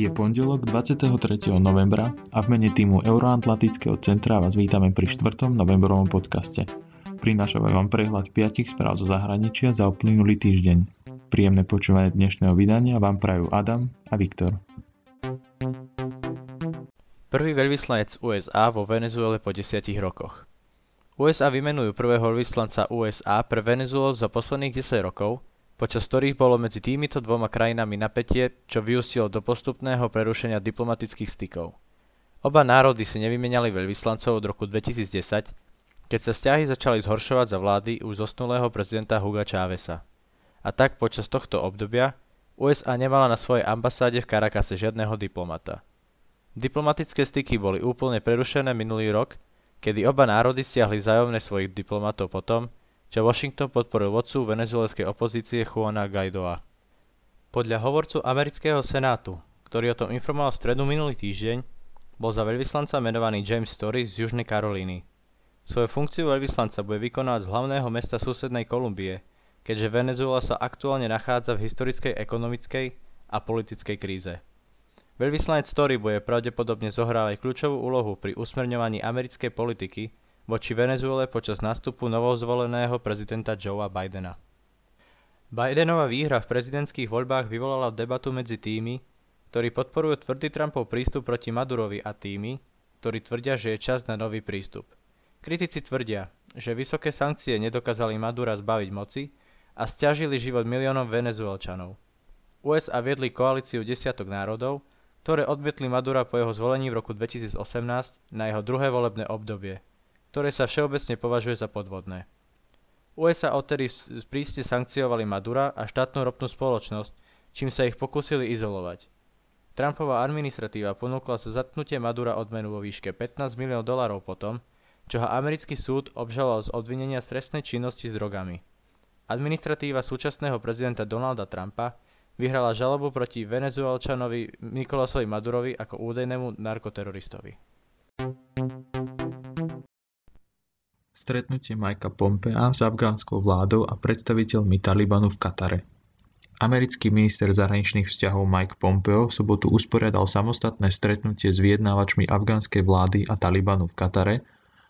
Je pondelok 23. novembra a v mene týmu Euroatlantického centra vás vítame pri 4. novembrovom podcaste. Prinášame vám prehľad 5 správ zo zahraničia za uplynulý týždeň. Príjemné počúvanie dnešného vydania vám prajú Adam a Viktor. Prvý veľvyslanec USA vo Venezuele po 10 rokoch. USA vymenujú prvého veľvyslanca USA pre Venezuelu za posledných 10 rokov počas ktorých bolo medzi týmito dvoma krajinami napätie, čo vyústilo do postupného prerušenia diplomatických stykov. Oba národy si nevymenali veľvyslancov od roku 2010, keď sa vzťahy začali zhoršovať za vlády už zosnulého prezidenta Huga Chávesa. A tak počas tohto obdobia USA nemala na svojej ambasáde v Karakase žiadneho diplomata. Diplomatické styky boli úplne prerušené minulý rok, kedy oba národy stiahli zájomne svojich diplomatov potom, čo Washington podporil vodcu venezuelskej opozície Juana Guaidoa. Podľa hovorcu amerického senátu, ktorý o tom informoval v stredu minulý týždeň, bol za veľvyslanca menovaný James Story z Južnej Karolíny. Svoju funkciu veľvyslanca bude vykonávať z hlavného mesta susednej Kolumbie, keďže Venezuela sa aktuálne nachádza v historickej ekonomickej a politickej kríze. Veľvyslanec Story bude pravdepodobne zohrávať kľúčovú úlohu pri usmerňovaní americkej politiky voči Venezuele počas nástupu novozvoleného prezidenta Joea Bidena. Bidenova výhra v prezidentských voľbách vyvolala debatu medzi tými, ktorí podporujú tvrdý Trumpov prístup proti Madurovi a tými, ktorí tvrdia, že je čas na nový prístup. Kritici tvrdia, že vysoké sankcie nedokázali Madura zbaviť moci a stiažili život miliónom venezuelčanov. USA viedli koalíciu desiatok národov, ktoré odmietli Madura po jeho zvolení v roku 2018 na jeho druhé volebné obdobie – ktoré sa všeobecne považuje za podvodné. USA odtedy prísne sankciovali Madura a štátnu ropnú spoločnosť, čím sa ich pokúsili izolovať. Trumpová administratíva ponúkla za zatknutie Madura odmenu vo výške 15 miliónov dolárov potom, čo ho americký súd obžaloval z obvinenia stresnej činnosti s drogami. Administratíva súčasného prezidenta Donalda Trumpa vyhrala žalobu proti venezuelčanovi Nikolasovi Madurovi ako údajnému narkoteroristovi. Stretnutie Mikea Pompea s afgánskou vládou a predstaviteľmi Talibanu v Katare Americký minister zahraničných vzťahov Mike Pompeo v sobotu usporiadal samostatné stretnutie s vyjednávačmi afgánskej vlády a Talibanu v Katare,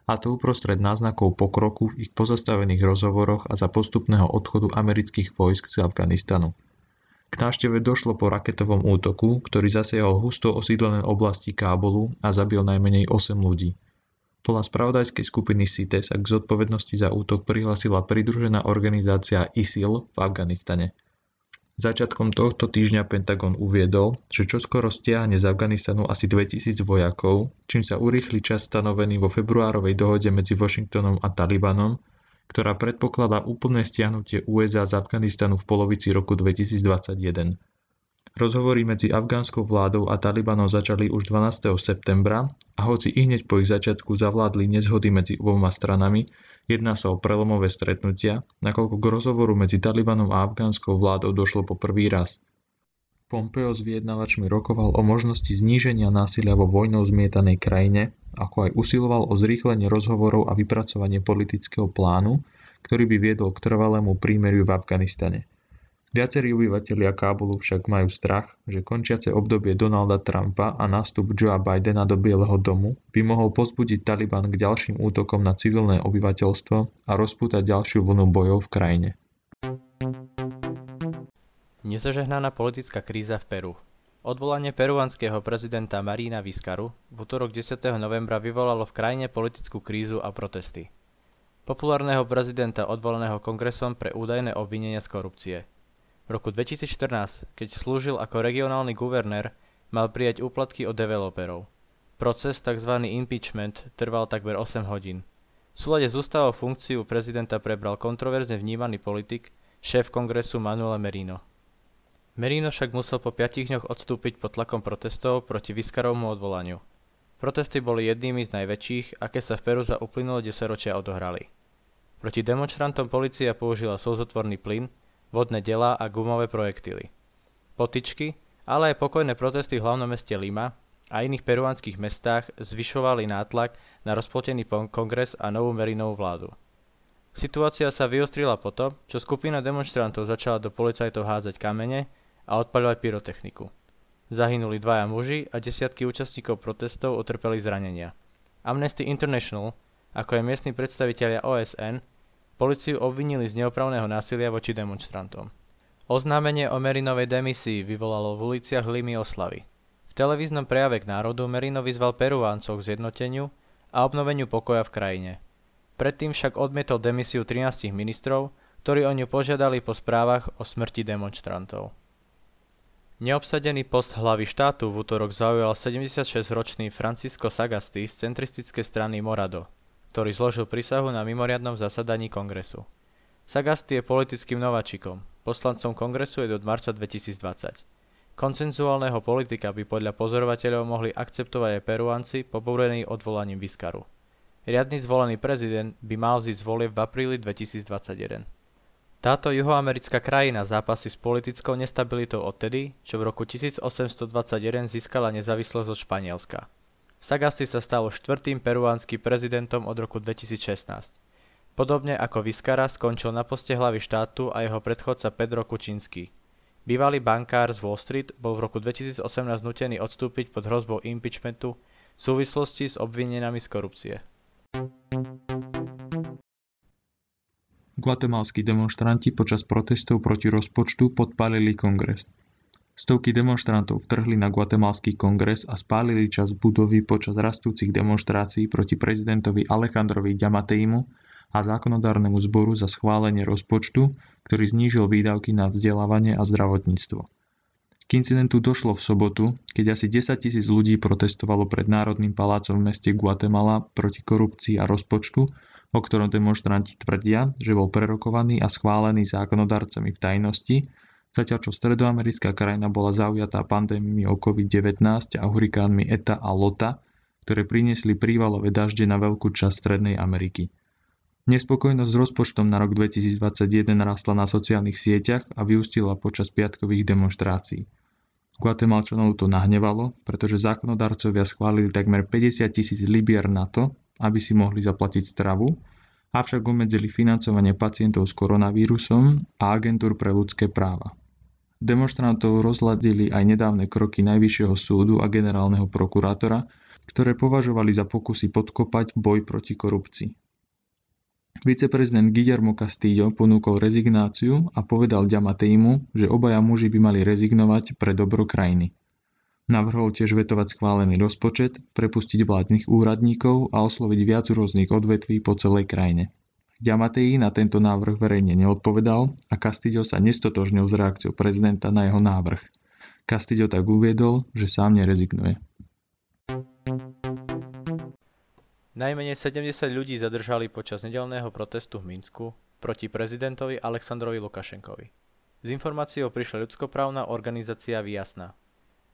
a to uprostred náznakov pokroku v ich pozastavených rozhovoroch a za postupného odchodu amerických vojsk z Afganistanu. K návšteve došlo po raketovom útoku, ktorý zasiahol husto osídlené oblasti Kábulu a zabil najmenej 8 ľudí. Podľa spravodajskej skupiny CITES sa k zodpovednosti za útok prihlásila pridružená organizácia ISIL v Afganistane. Začiatkom tohto týždňa Pentagon uviedol, že čoskoro stiahne z Afganistanu asi 2000 vojakov, čím sa urýchli čas stanovený vo februárovej dohode medzi Washingtonom a Talibanom, ktorá predpokladá úplné stiahnutie USA z Afganistanu v polovici roku 2021. Rozhovory medzi afgánskou vládou a Talibanom začali už 12. septembra a hoci i hneď po ich začiatku zavládli nezhody medzi oboma stranami, jedná sa o prelomové stretnutia, nakoľko k rozhovoru medzi Talibanom a afgánskou vládou došlo po prvý raz. Pompeo s vyjednávačmi rokoval o možnosti zníženia násilia vo vojnou zmietanej krajine, ako aj usiloval o zrýchlenie rozhovorov a vypracovanie politického plánu, ktorý by viedol k trvalému prímeriu v Afganistane. Viacerí obyvatelia Kábulu však majú strach, že končiace obdobie Donalda Trumpa a nástup Joea Bidena do Bieleho domu by mohol pozbudiť Taliban k ďalším útokom na civilné obyvateľstvo a rozpútať ďalšiu vlnu bojov v krajine. Nezažehnaná politická kríza v Peru Odvolanie peruánskeho prezidenta Marína Vizcaru v útorok 10. novembra vyvolalo v krajine politickú krízu a protesty. Populárneho prezidenta odvoleného kongresom pre údajné obvinenia z korupcie – v roku 2014, keď slúžil ako regionálny guvernér, mal prijať úplatky od developerov. Proces tzv. impeachment trval takmer 8 hodín. V súlade s ústavou funkciu prezidenta prebral kontroverzne vnímaný politik, šéf kongresu Manuel Merino. Merino však musel po 5 dňoch odstúpiť pod tlakom protestov proti Viskarovmu odvolaniu. Protesty boli jednými z najväčších, aké sa v Peru za uplynulé 10 ročia odohrali. Proti demonstrantom policia použila slzotvorný plyn, vodné delá a gumové projektily. Potičky, ale aj pokojné protesty v hlavnom meste Lima a iných peruánskych mestách zvyšovali nátlak na rozpotený kongres a novú Merinovú vládu. Situácia sa vyostrila potom, čo skupina demonstrantov začala do policajtov házať kamene a odpaľovať pyrotechniku. Zahynuli dvaja muži a desiatky účastníkov protestov utrpeli zranenia. Amnesty International, ako aj miestni predstavitelia OSN, policiu obvinili z neopravného násilia voči demonstrantom. Oznámenie o Merinovej demisii vyvolalo v uliciach Limy oslavy. V televíznom prejave k národu Merino vyzval Peruáncov k zjednoteniu a obnoveniu pokoja v krajine. Predtým však odmietol demisiu 13 ministrov, ktorí o ňu požiadali po správach o smrti demonstrantov. Neobsadený post hlavy štátu v útorok zaujal 76-ročný Francisco Sagasti z centristickej strany Morado, ktorý zložil prísahu na mimoriadnom zasadaní kongresu. Sagasti je politickým nováčikom, poslancom kongresu je do marca 2020. Koncenzuálneho politika by podľa pozorovateľov mohli akceptovať aj peruanci pobúrení odvolaním Viskaru. Riadny zvolený prezident by mal zísť volieb v apríli 2021. Táto juhoamerická krajina zápasí s politickou nestabilitou odtedy, čo v roku 1821 získala nezávislosť od Španielska. Sagasti sa stalo štvrtým peruánskym prezidentom od roku 2016. Podobne ako Vizcara skončil na poste hlavy štátu a jeho predchodca Pedro Kučinský. Bývalý bankár z Wall Street bol v roku 2018 nutený odstúpiť pod hrozbou impeachmentu v súvislosti s obvineniami z korupcie. Guatemalskí demonštranti počas protestov proti rozpočtu podpálili kongres. Stovky demonštrantov vtrhli na Guatemalský kongres a spálili čas budovy počas rastúcich demonštrácií proti prezidentovi Alejandrovi Ďamatejmu a zákonodárnemu zboru za schválenie rozpočtu, ktorý znížil výdavky na vzdelávanie a zdravotníctvo. K incidentu došlo v sobotu, keď asi 10 tisíc ľudí protestovalo pred Národným palácom v meste Guatemala proti korupcii a rozpočtu, o ktorom demonštranti tvrdia, že bol prerokovaný a schválený zákonodarcami v tajnosti, zatiaľ čo stredoamerická krajina bola zaujatá pandémiou COVID-19 a hurikánmi ETA a LOTA, ktoré priniesli prívalové dažde na veľkú časť Strednej Ameriky. Nespokojnosť s rozpočtom na rok 2021 rastla na sociálnych sieťach a vyústila počas piatkových demonštrácií. Guatemalčanov to nahnevalo, pretože zákonodarcovia schválili takmer 50 tisíc libier na to, aby si mohli zaplatiť stravu, avšak obmedzili financovanie pacientov s koronavírusom a agentúr pre ľudské práva. Demonstrantov rozladili aj nedávne kroky Najvyššieho súdu a generálneho prokurátora, ktoré považovali za pokusy podkopať boj proti korupcii. Viceprezident Guillermo Castillo ponúkol rezignáciu a povedal Ďamatejmu, že obaja muži by mali rezignovať pre dobro krajiny. Navrhol tiež vetovať schválený rozpočet, prepustiť vládnych úradníkov a osloviť viac rôznych odvetví po celej krajine. Ďamatei na tento návrh verejne neodpovedal a Castillo sa nestotožnil s reakciou prezidenta na jeho návrh. Castillo tak uviedol, že sám nerezignuje. Najmenej 70 ľudí zadržali počas nedelného protestu v Minsku proti prezidentovi Aleksandrovi Lukašenkovi. Z informáciou prišla ľudskoprávna organizácia Vyjasná.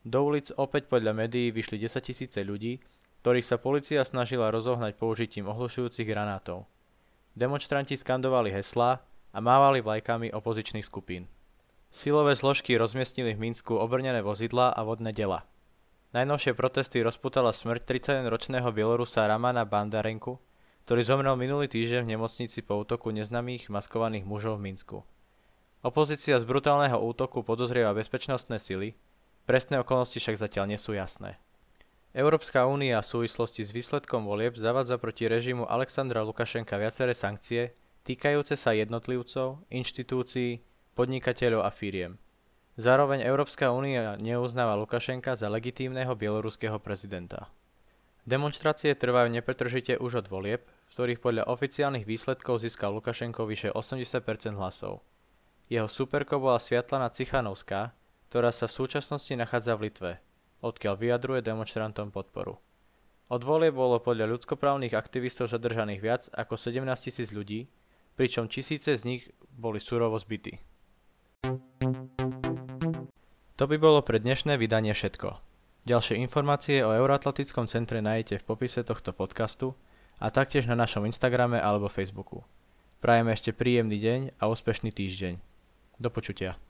Do ulic opäť podľa médií vyšli 10 tisíce ľudí, ktorých sa policia snažila rozohnať použitím ohlušujúcich granátov. Demonstranti skandovali heslá a mávali vlajkami opozičných skupín. Silové zložky rozmiestnili v Minsku obrnené vozidlá a vodné dela. Najnovšie protesty rozputala smrť 31-ročného Bielorusa Ramana Bandarenku, ktorý zomrel minulý týždeň v nemocnici po útoku neznámych maskovaných mužov v Minsku. Opozícia z brutálneho útoku podozrieva bezpečnostné sily, Presné okolnosti však zatiaľ nie sú jasné. Európska únia v súvislosti s výsledkom volieb zavádza proti režimu Alexandra Lukašenka viaceré sankcie týkajúce sa jednotlivcov, inštitúcií, podnikateľov a firiem. Zároveň Európska únia neuznáva Lukašenka za legitímneho bieloruského prezidenta. Demonstrácie trvajú nepretržite už od volieb, v ktorých podľa oficiálnych výsledkov získal Lukašenko vyše 80% hlasov. Jeho superkou bola Sviatlana Cichanovská, ktorá sa v súčasnosti nachádza v Litve, odkiaľ vyjadruje demonstrantom podporu. Od volie bolo podľa ľudskoprávnych aktivistov zadržaných viac ako 17 tisíc ľudí, pričom tisíce z nich boli surovo zbytí. To by bolo pre dnešné vydanie všetko. Ďalšie informácie o Euroatlantickom centre nájdete v popise tohto podcastu a taktiež na našom Instagrame alebo Facebooku. Prajeme ešte príjemný deň a úspešný týždeň. Do počutia.